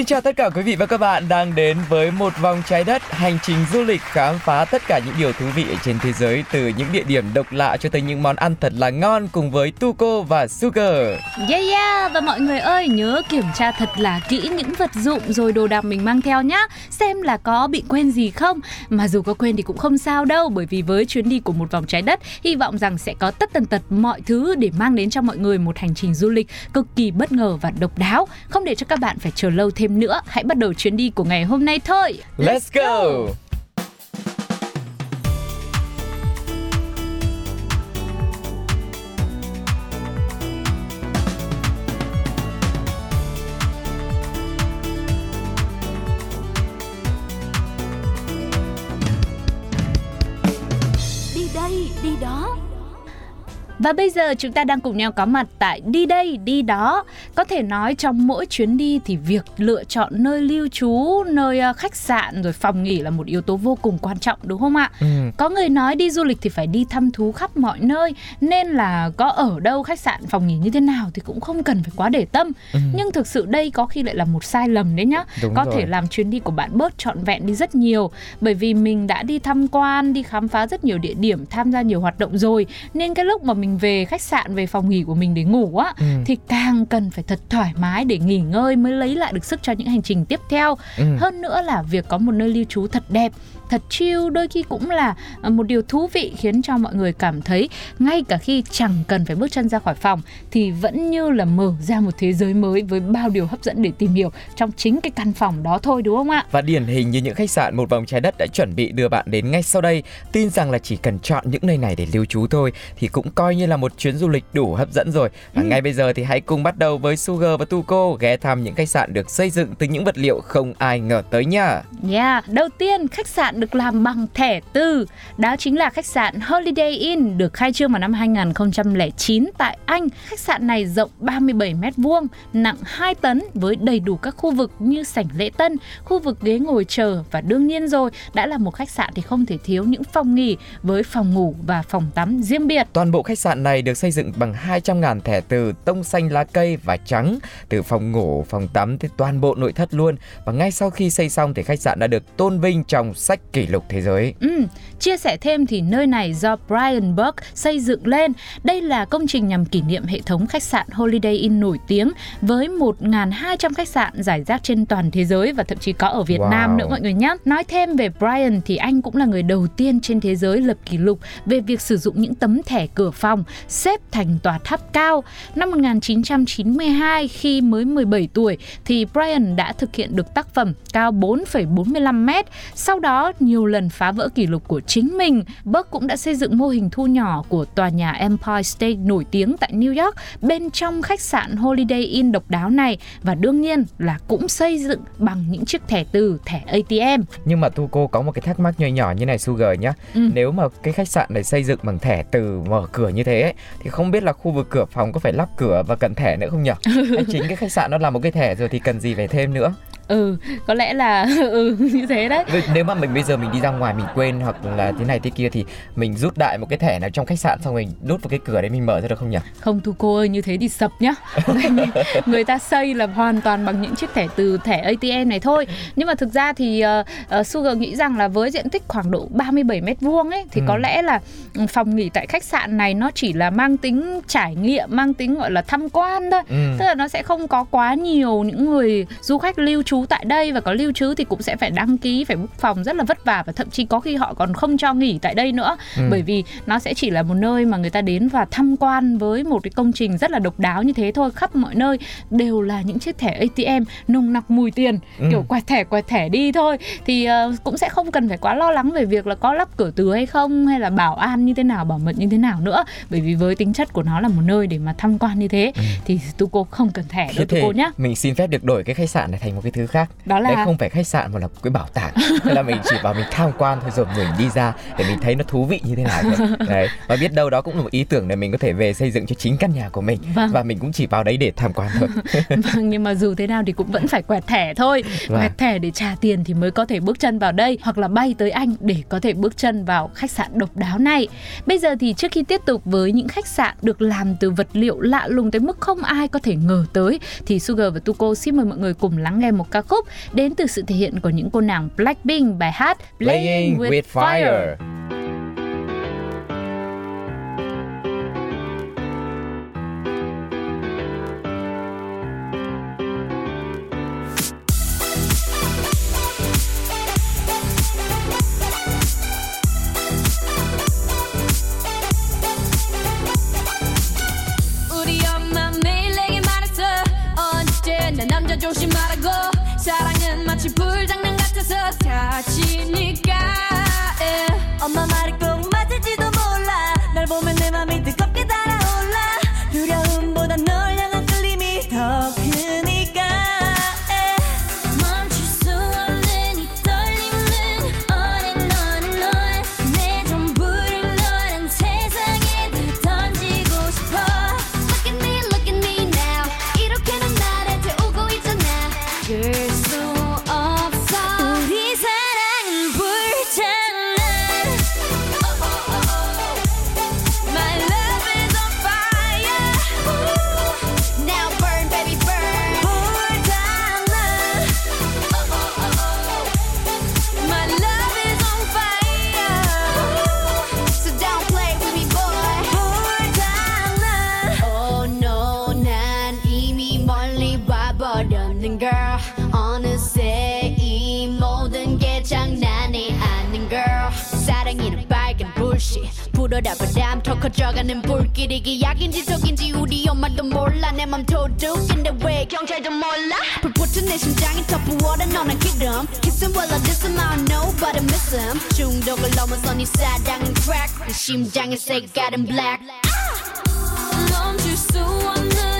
Xin chào tất cả quý vị và các bạn đang đến với một vòng trái đất, hành trình du lịch khám phá tất cả những điều thú vị ở trên thế giới, từ những địa điểm độc lạ cho tới những món ăn thật là ngon cùng với Tuko và Sugar. Yeah yeah, và mọi người ơi, nhớ kiểm tra thật là kỹ những vật dụng rồi đồ đạc mình mang theo nhá. Xem là có bị quên gì không. Mà dù có quên thì cũng không sao đâu, bởi vì với chuyến đi của một vòng trái đất, hy vọng rằng sẽ có tất tần tật mọi thứ để mang đến cho mọi người một hành trình du lịch cực kỳ bất ngờ và độc đáo. Không để cho các bạn phải chờ lâu thêm nữa. Hãy bắt đầu chuyến đi của ngày hôm nay thôi. Let's go! Và bây giờ chúng ta đang cùng nhau có mặt tại đi đây, đi đó. Có thể nói trong mỗi chuyến đi thì việc lựa chọn nơi lưu trú, nơi ờ, khách sạn rồi phòng nghỉ là một yếu tố vô cùng quan trọng đúng không ạ? Ừ. Có người nói đi du lịch thì phải đi thăm thú khắp mọi nơi nên là có ở đâu khách sạn phòng nghỉ như thế nào thì cũng không cần phải quá để tâm. Ừ. Nhưng thực sự đây có khi lại là một sai lầm đấy nhá. Đúng có rồi. thể làm chuyến đi của bạn bớt trọn vẹn đi rất nhiều bởi vì mình đã đi tham quan, đi khám phá rất nhiều địa điểm, tham gia nhiều hoạt động rồi nên cái lúc mà mình về khách sạn, về phòng nghỉ của mình để ngủ á Ừ. thì càng cần phải thật thoải mái để nghỉ ngơi mới lấy lại được sức cho những hành trình tiếp theo. Ừ. Hơn nữa là việc có một nơi lưu trú thật đẹp, thật chill đôi khi cũng là ờ, một điều thú vị khiến cho mọi người cảm thấy ngay cả khi chẳng cần phải bước chân ra khỏi phòng thì vẫn như là mở ra một thế giới mới với bao điều hấp dẫn để tìm hiểu trong chính cái căn phòng đó thôi đúng không ạ? Và điển hình như những khách sạn một vòng trái đất đã chuẩn bị đưa bạn đến ngay sau đây, tin rằng là chỉ cần chọn những nơi này để lưu trú thôi thì cũng coi như là một chuyến du lịch đủ hấp dẫn rồi. Và ngay bây giờ thì hãy cùng bắt đầu với Sugar và Tuko ghé thăm những khách sạn được xây dựng từ những vật liệu không ai ngờ tới nha. Yeah, đầu tiên khách sạn được làm bằng thẻ từ Đó chính là khách sạn Holiday Inn được khai trương vào năm 2009 tại Anh. Khách sạn này rộng 37 mét vuông, nặng 2 tấn với đầy đủ các khu vực như sảnh lễ tân, khu vực ghế ngồi chờ Và đương nhiên rồi, đã là một khách sạn thì không thể thiếu những phòng nghỉ với phòng ngủ và phòng tắm riêng biệt. Toàn bộ khách sạn này được xây dựng bằng 200.000 thẻ từ tông xanh lá cây và trắng, từ phòng ngủ, phòng tắm tới toàn bộ nội thất luôn. Và ngay sau khi xây xong thì khách sạn đã được tôn vinh trong sách kỷ lục thế giới. Ừ, chia sẻ thêm thì nơi này do Brian Burke xây dựng lên. Đây là công trình nhằm kỷ niệm hệ thống khách sạn Holiday Inn nổi tiếng với 1.200 khách sạn giải rác trên toàn thế giới và thậm chí có ở Việt Wow. Nam nữa mọi người nhé. Nói thêm về Brian thì anh cũng là người đầu tiên trên thế giới lập kỷ lục về việc sử dụng những tấm thẻ cửa phòng xếp thành tòa tháp cao. Năm 1992 khi mới 17 tuổi thì Brian đã thực hiện được tác phẩm cao 4,45 mét. Sau đó nhiều lần phá vỡ kỷ lục của chính mình. Burke cũng đã xây dựng mô hình thu nhỏ của tòa nhà Empire State nổi tiếng tại New York bên trong khách sạn Holiday Inn độc đáo này và đương nhiên là cũng xây dựng bằng những chiếc thẻ từ thẻ ATM. Nhưng mà Tuko có một cái thắc mắc nhỏ nhỏ như này Sugar nhá. Ừ. Nếu mà cái khách sạn này xây dựng bằng thẻ từ mở cửa như thế ấy, thì không biết là khu vực cửa phòng có phải lắp cửa và cần thẻ nữa không nhỉ? Hay chính cái khách sạn nó là một cái thẻ rồi thì cần gì phải thêm nữa? Ừ, có lẽ là ừ như thế đấy. Nếu mà mình bây giờ mình đi ra ngoài mình quên hoặc là thế này thế kia thì mình rút đại một cái thẻ nào trong khách sạn xong mình đút vào cái cửa đấy mình mở ra được không nhỉ? Không thu cô ơi, như thế thì sập nhá. Người ta xây là hoàn toàn bằng những chiếc thẻ từ thẻ ATM này thôi. Nhưng mà thực ra thì uh, uh, Sugar nghĩ rằng là với diện tích khoảng độ 37 mét vuông ấy thì Ừ. có lẽ là ừ, phòng nghỉ tại khách sạn này nó chỉ là mang tính trải nghiệm, mang tính gọi là tham quan thôi. Ừ. Tức là nó sẽ không có quá nhiều những người du khách lưu trú trú tại đây và có lưu trú thì cũng sẽ phải đăng ký phải book phòng rất là vất vả và thậm chí có khi họ còn không cho nghỉ tại đây nữa ừ. bởi vì nó sẽ chỉ là một nơi mà người ta đến và tham quan với một cái công trình rất là độc đáo như thế thôi khắp mọi nơi đều là những chiếc thẻ ATM nồng nặc mùi tiền ừ. kiểu quẹt thẻ quẹt thẻ đi thôi thì uh, cũng sẽ không cần phải quá lo lắng về việc là có lắp cửa từ hay không hay là bảo an như thế nào bảo mật như thế nào nữa bởi vì với tính chất của nó là một nơi để mà tham quan như thế ừ. thì cô không cần thẻ đâu cô nhé mình xin phép được đổi cái khách sạn này thành một cái thứ khác. Đó là Đấy không phải khách sạn mà là cái bảo tàng. Thế là mình chỉ vào mình tham quan thôi rồi mình đi ra để mình thấy nó thú vị như thế nào thôi. Đấy và biết đâu đó cũng là một ý tưởng để mình có thể về xây dựng cho chính căn nhà của mình. Vâng. và mình cũng chỉ vào đấy để tham quan thôi. Vâng nhưng mà dù thế nào thì cũng vẫn phải quẹt thẻ thôi. Vâng. quẹt thẻ để trả tiền thì mới có thể bước chân vào đây hoặc là bay tới anh để có thể bước chân vào khách sạn độc đáo này. Bây giờ thì trước khi tiếp tục với những khách sạn được làm từ vật liệu lạ lùng tới mức không ai có thể ngờ tới thì Sugar và Tuko xin mời mọi người cùng lắng nghe một ca khúc đến từ sự thể hiện của những cô nàng Blackpink bài hát Playing, Playing with, with Fire. Fire. 불 어라 바람 더 커져가는 불길이 기 약인지 속인지 우리 엄마도 몰라 내 맘 도둑인데 왜 경찰도 몰라 불붙은 내 심장이 더 부어라 너는 기름 Kissing while I diss him I don't know but I miss him 중독을 넘어서 네 사랑은 crack 내 심장의 색깔은 black 멈출 수 없는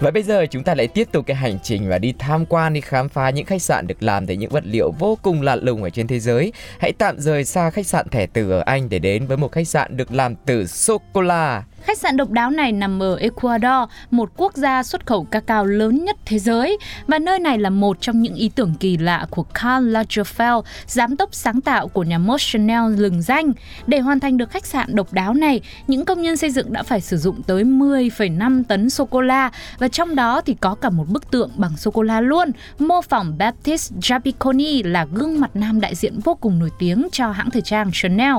Và bây giờ chúng ta lại tiếp tục cái hành trình và đi tham quan, đi khám phá những khách sạn được làm từ những vật liệu vô cùng lạ lùng ở trên thế giới. Hãy tạm rời xa khách sạn thẻ từ ở Anh để đến với một khách sạn được làm từ sô cô la. Khách sạn độc đáo này nằm ở Ecuador, một quốc gia xuất khẩu cacao lớn nhất thế giới và nơi này là một trong những ý tưởng kỳ lạ của Karl Lagerfeld, giám đốc sáng tạo của nhà mốt Chanel lừng danh. Để hoàn thành được khách sạn độc đáo này, những công nhân xây dựng đã phải sử dụng tới 10,5 tấn sô cô la và trong đó thì có cả một bức tượng bằng sô cô la luôn, mô phỏng Baptiste Giappiconi là gương mặt nam đại diện vô cùng nổi tiếng cho hãng thời trang Chanel.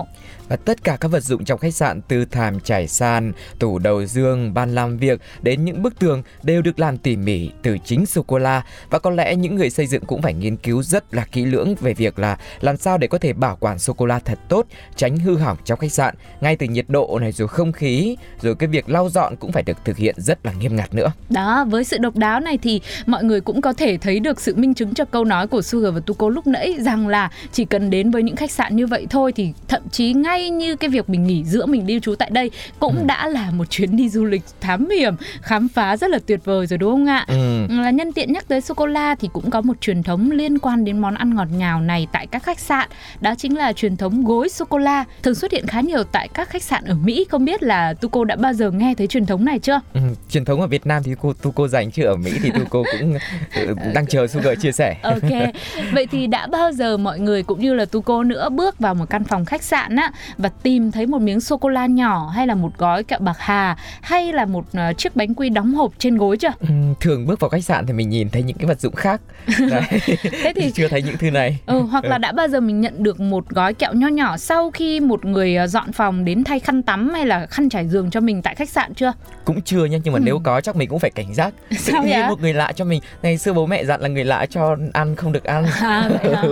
Và tất cả các vật dụng trong khách sạn từ thảm trải sàn, tủ đầu giường, bàn làm việc đến những bức tường đều được làm tỉ mỉ từ chính sô cô la và có lẽ những người xây dựng cũng phải nghiên cứu rất là kỹ lưỡng về việc là làm sao để có thể bảo quản sô cô la thật tốt, tránh hư hỏng trong khách sạn, ngay từ nhiệt độ này rồi không khí, rồi cái việc lau dọn cũng phải được thực hiện rất là nghiêm ngặt nữa. Đó, với sự độc đáo này thì mọi người cũng có thể thấy được sự minh chứng cho câu nói của Sugar và Tuko lúc nãy rằng là chỉ cần đến với những khách sạn như vậy thôi thì thậm chí ngay như cái việc mình nghỉ dưỡng mình lưu trú tại đây cũng ừ. đã là một chuyến đi du lịch thám hiểm khám phá rất là tuyệt vời rồi đúng không ạ? Ừ. là nhân tiện nhắc tới sô cô la thì cũng có một truyền thống liên quan đến món ăn ngọt ngào này tại các khách sạn. Đó chính là truyền thống gối sô cô la thường xuất hiện khá nhiều tại các khách sạn ở Mỹ. Không biết là Tuco đã bao giờ nghe thấy truyền thống này chưa? Ừ, truyền thống ở Việt Nam thì cô Tuco dành chứ ở Mỹ thì Tuco cũng ừ, đang chờ Sugar chia sẻ. Ok. Vậy thì đã bao giờ mọi người cũng như là Tuco nữa bước vào một căn phòng khách sạn á và tìm thấy một miếng sô cô la nhỏ hay là một gói kẹo bạc hà hay là một uh, chiếc bánh quy đóng hộp trên gối chưa? Ừ, thường bước vào khách sạn thì mình nhìn thấy những cái vật dụng khác. Thế thì chưa thấy những thứ này. Ừ, hoặc là đã bao giờ mình nhận được một gói kẹo nho nhỏ sau khi một người ờ, dọn phòng đến thay khăn tắm hay là khăn trải giường cho mình tại khách sạn chưa? Cũng chưa nha, nhưng mà ừ. nếu có chắc mình cũng phải cảnh giác. Sao vậy? một người lạ cho mình. Ngày xưa bố mẹ dặn là người lạ cho ăn không được ăn. À, vậy hả?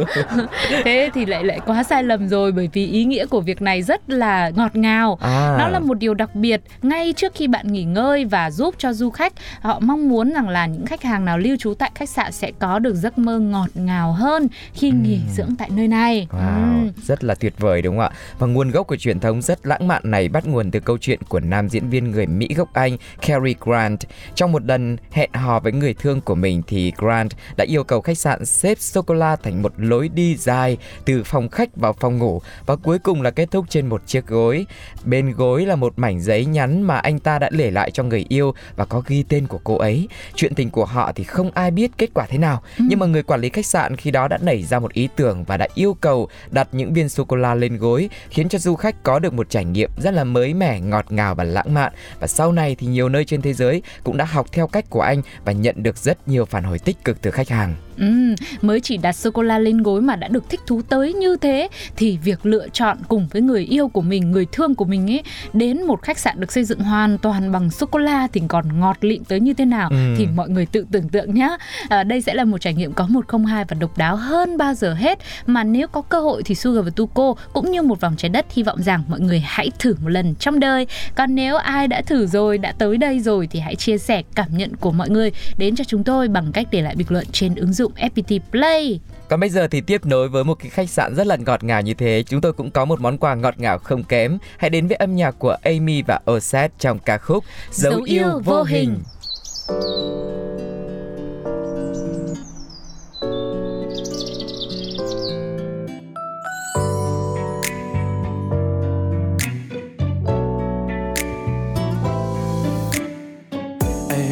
Thế thì lại lại quá sai lầm rồi bởi vì ý nghĩa của việc này rất là ngọt ngào à. nó là một điều đặc biệt ngay trước khi bạn nghỉ ngơi và giúp cho du khách họ mong muốn rằng là những khách hàng nào lưu trú tại khách sạn sẽ có được giấc mơ ngọt ngào hơn khi ừ. nghỉ dưỡng tại nơi này wow, ừ. rất là tuyệt vời đúng không ạ và nguồn gốc của truyền thống rất lãng mạn này bắt nguồn từ câu chuyện của nam diễn viên người Mỹ gốc Anh Cary Grant trong một lần hẹn hò với người thương của mình thì Grant đã yêu cầu khách sạn xếp sô cô la thành một lối đi dài từ phòng khách vào phòng ngủ và cuối cùng là kết thúc trên một chiếc gối. Bên gối là một mảnh giấy nhắn mà anh ta đã để lại cho người yêu và có ghi tên của cô ấy. Chuyện tình của họ thì không ai biết kết quả thế nào, ừ. nhưng mà người quản lý khách sạn khi đó đã nảy ra một ý tưởng và đã yêu cầu đặt những viên sô cô la lên gối, khiến cho du khách có được một trải nghiệm rất là mới mẻ, ngọt ngào và lãng mạn. Và sau này thì nhiều nơi trên thế giới cũng đã học theo cách của anh và nhận được rất nhiều phản hồi tích cực từ khách hàng. Ừ, mới chỉ đặt sô cô la lên gối mà đã được thích thú tới như thế thì việc lựa chọn cùng với người yêu của mình, người thương của mình ấy đến một khách sạn được xây dựng hoàn toàn bằng sô cô la thì còn ngọt lịm tới như thế nào ừ. thì mọi người tự tưởng tượng nhé. À, đây sẽ là một trải nghiệm có một không hai và độc đáo hơn bao giờ hết mà nếu có cơ hội thì Sugar và Tuko cũng như một vòng trái đất hy vọng rằng mọi người hãy thử một lần trong đời. Còn nếu ai đã thử rồi, đã tới đây rồi thì hãy chia sẻ cảm nhận của mọi người đến cho chúng tôi bằng cách để lại bình luận trên ứng dụng dụng FPT Play. Còn bây giờ thì tiếp nối với một cái khách sạn rất là ngọt ngào như thế, chúng tôi cũng có một món quà ngọt ngào không kém. Hãy đến với âm nhạc của Amy và Osset trong ca khúc Dấu, Dấu yêu, yêu vô hình. hình.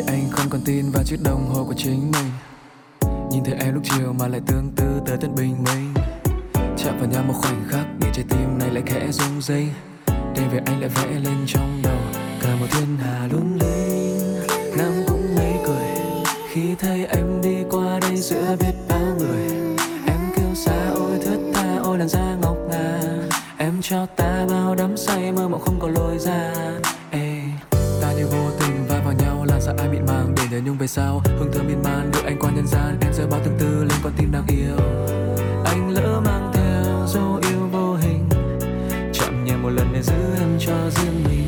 anh không còn tin vào chiếc đồng hồ của chính mình Nhìn thấy em lúc chiều mà lại tương tư tới tận bình minh. Chạm vào nhau một khoảnh khắc để trái tim này lại khẽ rung rinh. Đêm về anh lại vẽ lên trong đầu Cả một thiên hà lung linh. Nam cũng ngây cười Khi thấy em đi qua đây giữa biết bao người. Em kêu xa ôi thất tha ôi làn da ngọc ngà Em cho ta bao đắm say mơ mộng không có lối ra. Ê, ta như vô tình sợ ai bị mang để nhớ nhung về sau. Hương thơm miên man, đưa anh qua nhân gian. Em rơi bao tương tư, lên con tim đang yêu. Anh lỡ mang theo dấu yêu vô hình. Chạm nhẹ một lần để giữ em cho riêng mình.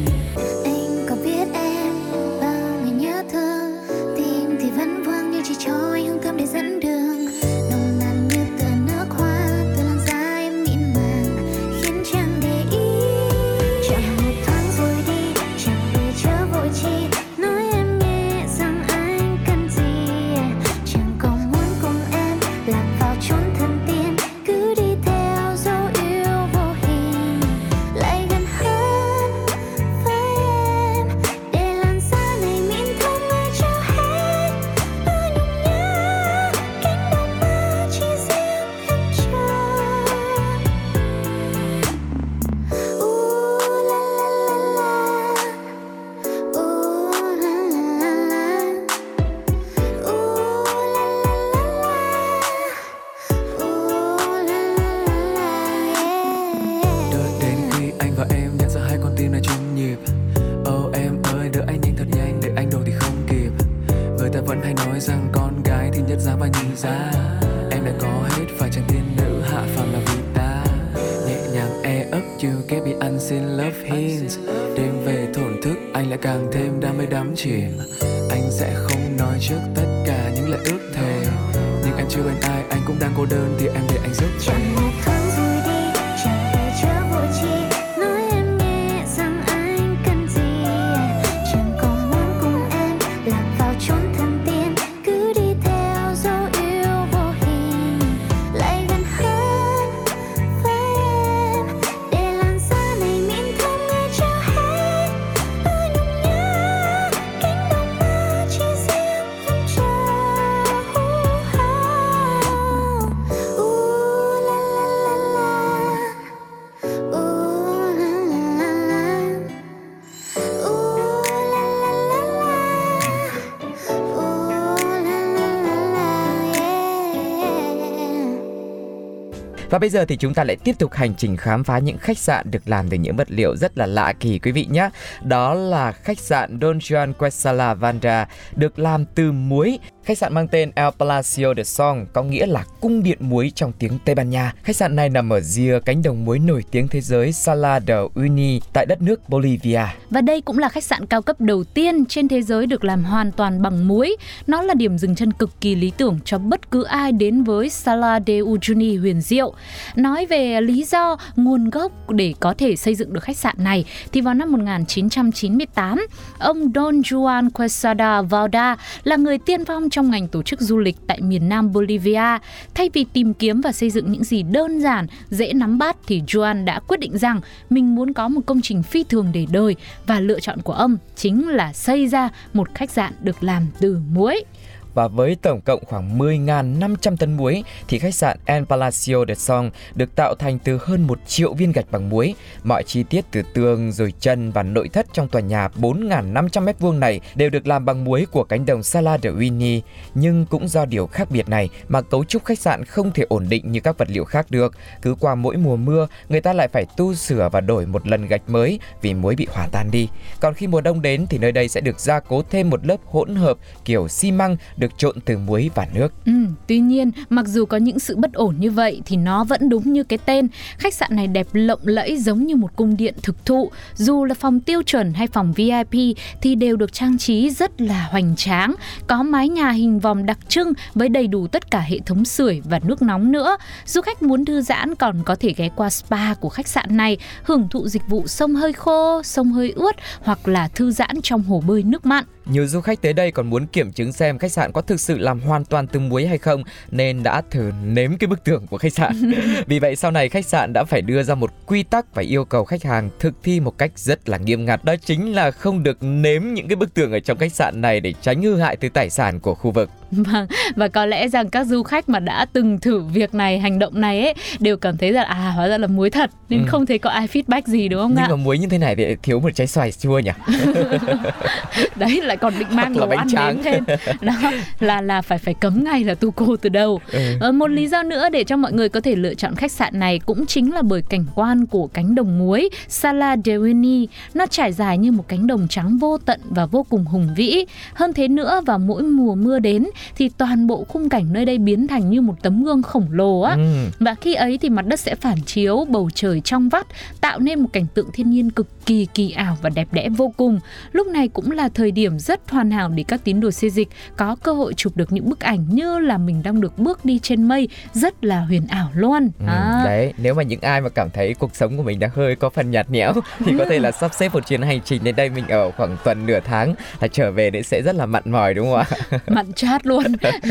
Chưa kém bị ăn xin love hints đêm về thổn thức anh lại càng thêm đam mê đắm chìm. Anh sẽ không nói trước tất cả những lời ước thề. Nhưng em chưa bên ai anh cũng đang cô đơn thì em để anh giúp chẳng Và bây giờ thì chúng ta lại tiếp tục hành trình khám phá những khách sạn được làm từ những vật liệu rất là lạ kỳ, quý vị nhé. Đó là khách sạn Don Juan Quesala Vanda, được làm từ muối. Khách sạn mang tên El Palacio de Song có nghĩa là cung điện muối trong tiếng Tây Ban Nha. Khách sạn này nằm ở rìa cánh đồng muối nổi tiếng thế giới Sala de Uyuni tại đất nước Bolivia. Và đây cũng là khách sạn cao cấp đầu tiên trên thế giới được làm hoàn toàn bằng muối. Nó là điểm dừng chân cực kỳ lý tưởng cho bất cứ ai đến với Sala de Uyuni huyền diệu. Nói về lý do, nguồn gốc để có thể xây dựng được khách sạn này thì vào năm 1998, ông Don Juan Quesada Valda là người tiên phong trong trong ngành tổ chức du lịch tại miền Nam Bolivia. Thay vì tìm kiếm và xây dựng những gì đơn giản, dễ nắm bắt thì Juan đã quyết định rằng mình muốn có một công trình phi thường để đời và lựa chọn của ông chính là xây ra một khách sạn được làm từ muối. Và với tổng cộng khoảng 10.500 tấn muối thì khách sạn El Palacio de Song được tạo thành từ hơn 1 triệu viên gạch bằng muối. Mọi chi tiết từ tường rồi chân và nội thất trong tòa nhà 4.500 m2 này đều được làm bằng muối của cánh đồng Sala de Uyuni. Nhưng cũng do điều khác biệt này mà cấu trúc khách sạn không thể ổn định như các vật liệu khác được. Cứ qua mỗi mùa mưa, người ta lại phải tu sửa và đổi một lần gạch mới vì muối bị hòa tan đi. Còn khi mùa đông đến thì nơi đây sẽ được gia cố thêm một lớp hỗn hợp kiểu xi măng được trộn từ muối và nước. Ừ, tuy nhiên, mặc dù có những sự bất ổn như vậy thì nó vẫn đúng như cái tên. Khách sạn này đẹp lộng lẫy giống như một cung điện thực thụ. Dù là phòng tiêu chuẩn hay phòng VIP thì đều được trang trí rất là hoành tráng. Có mái nhà hình vòm đặc trưng với đầy đủ tất cả hệ thống sưởi và nước nóng nữa. Du khách muốn thư giãn còn có thể ghé qua spa của khách sạn này, hưởng thụ dịch vụ sông hơi khô, sông hơi ướt hoặc là thư giãn trong hồ bơi nước mặn. Nhiều du khách tới đây còn muốn kiểm chứng xem khách sạn có thực sự làm hoàn toàn từ muối hay không nên đã thử nếm cái bức tường của khách sạn. Vì vậy sau này khách sạn đã phải đưa ra một quy tắc và yêu cầu khách hàng thực thi một cách rất là nghiêm ngặt. Đó chính là không được nếm những cái bức tường ở trong khách sạn này để tránh hư hại từ tài sản của khu vực. Vâng, và có lẽ rằng các du khách mà đã từng thử việc này, hành động này ấy đều cảm thấy rằng à hóa ra là muối thật nên Ừ. không thấy có ai feedback gì đúng không Nhưng ạ? mà muối như thế này thì thiếu một trái xoài chua nhỉ? Đấy lại còn định mang đồ ăn tráng. đến thêm. Đó là là phải phải cấm ngay là tu cô từ đầu. Ừ. Ờ, một lý do nữa để cho mọi người có thể lựa chọn khách sạn này cũng chính là bởi cảnh quan của cánh đồng muối Sala de Uyuni. Nó trải dài như một cánh đồng trắng vô tận và vô cùng hùng vĩ. Hơn thế nữa vào mỗi mùa mưa đến thì toàn bộ khung cảnh nơi đây biến thành như một tấm gương khổng lồ á. Ừ. Và khi ấy thì mặt đất sẽ phản chiếu bầu trời trong vắt tạo nên một cảnh tượng thiên nhiên cực kỳ kỳ ảo và đẹp đẽ vô cùng. Lúc này cũng là thời điểm rất hoàn hảo để các tín đồ xê dịch có cơ hội chụp được những bức ảnh như là mình đang được bước đi trên mây rất là huyền ảo luôn. Ừ, À. Đấy, nếu mà những ai mà cảm thấy cuộc sống của mình đã hơi có phần nhạt nhẽo thì có thể là sắp xếp một chuyến hành trình đến đây mình ở khoảng tuần nửa tháng là trở về đấy sẽ rất là mặn mòi đúng không ạ? mặn chát luôn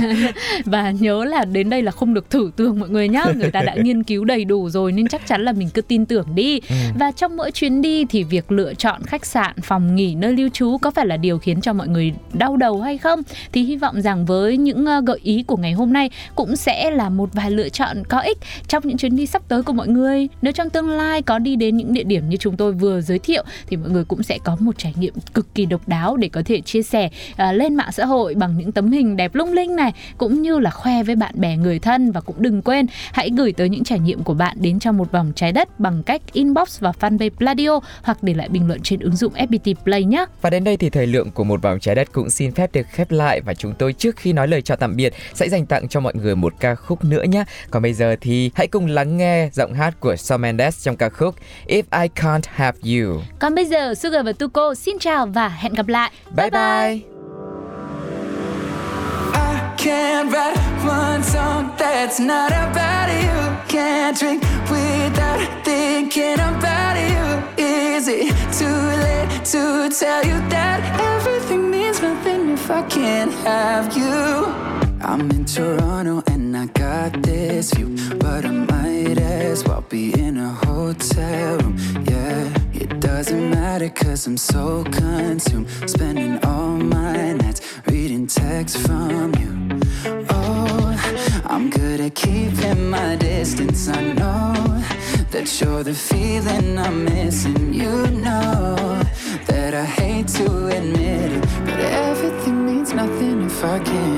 và nhớ là đến đây là không được thử tường mọi người nhá người ta đã nghiên cứu đầy đủ rồi nên chắc chắn là mình cứ tin tưởng đi và trong mỗi chuyến đi thì việc lựa chọn khách sạn phòng nghỉ nơi lưu trú có phải là điều khiến cho mọi người đau đầu hay không? Thì hy vọng rằng với những ờ, gợi ý của ngày hôm nay cũng sẽ là một vài lựa chọn có ích trong những chuyến đi sắp tới của mọi người. Nếu trong tương lai có đi đến những địa điểm như chúng tôi vừa giới thiệu thì mọi người cũng sẽ có một trải nghiệm cực kỳ độc đáo để có thể chia sẻ à, lên mạng xã hội bằng những tấm hình đẹp lung linh này cũng như là khoe với bạn bè người thân. Và cũng đừng quên hãy gửi tới những trải nghiệm của bạn đến trong một vòng trái đất bằng cách inbox vào fanpage Pladio hoặc để lại bình luận trên ứng dụng FPT Play nhé. Và đến đây thì thời lượng của một vòng trái đất cũng xin phép được khép lại và chúng tôi trước khi nói lời chào tạm biệt sẽ dành tặng cho mọi người một ca khúc nữa nhé. Còn bây giờ thì hãy cùng lắng nghe giọng hát của Shawn Mendes trong ca khúc If I Can't Have You. Còn bây giờ Sugar và Tuko xin chào và hẹn gặp lại. Bye bye. Can't write one song that's not about you. Can't drink without thinking about you. Is it too late to tell you that everything means nothing if I can't have you? I'm in Toronto and I got this view, but I might as well be in a hotel room. Yeah, it doesn't matter cause I'm so consumed, spending all my nights reading texts from you. Oh, I'm good at keeping my distance. I know that you're the feeling I'm missing. You know that I hate to admit it, but everything means nothing if I can't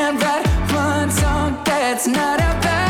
I can't write one song that's not about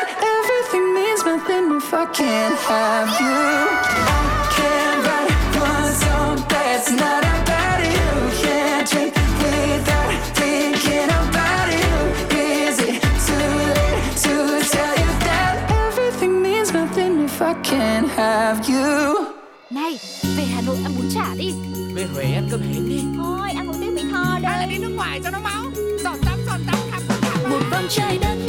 if I can't have you? I can't write one song that's not about you. Can't drink without thinking about you. Is it too late to tell you that everything means nothing if I can't have you? Này, về Hà Nội ăn bún chả đi Về Huế ăn cơm hến đi Thôi, ăn một tiếng Mỹ Tho Hay là đây đi nước ngoài cho nó máu Giọt tắm giọt tắm khắp khắp khắp một vòng trái đất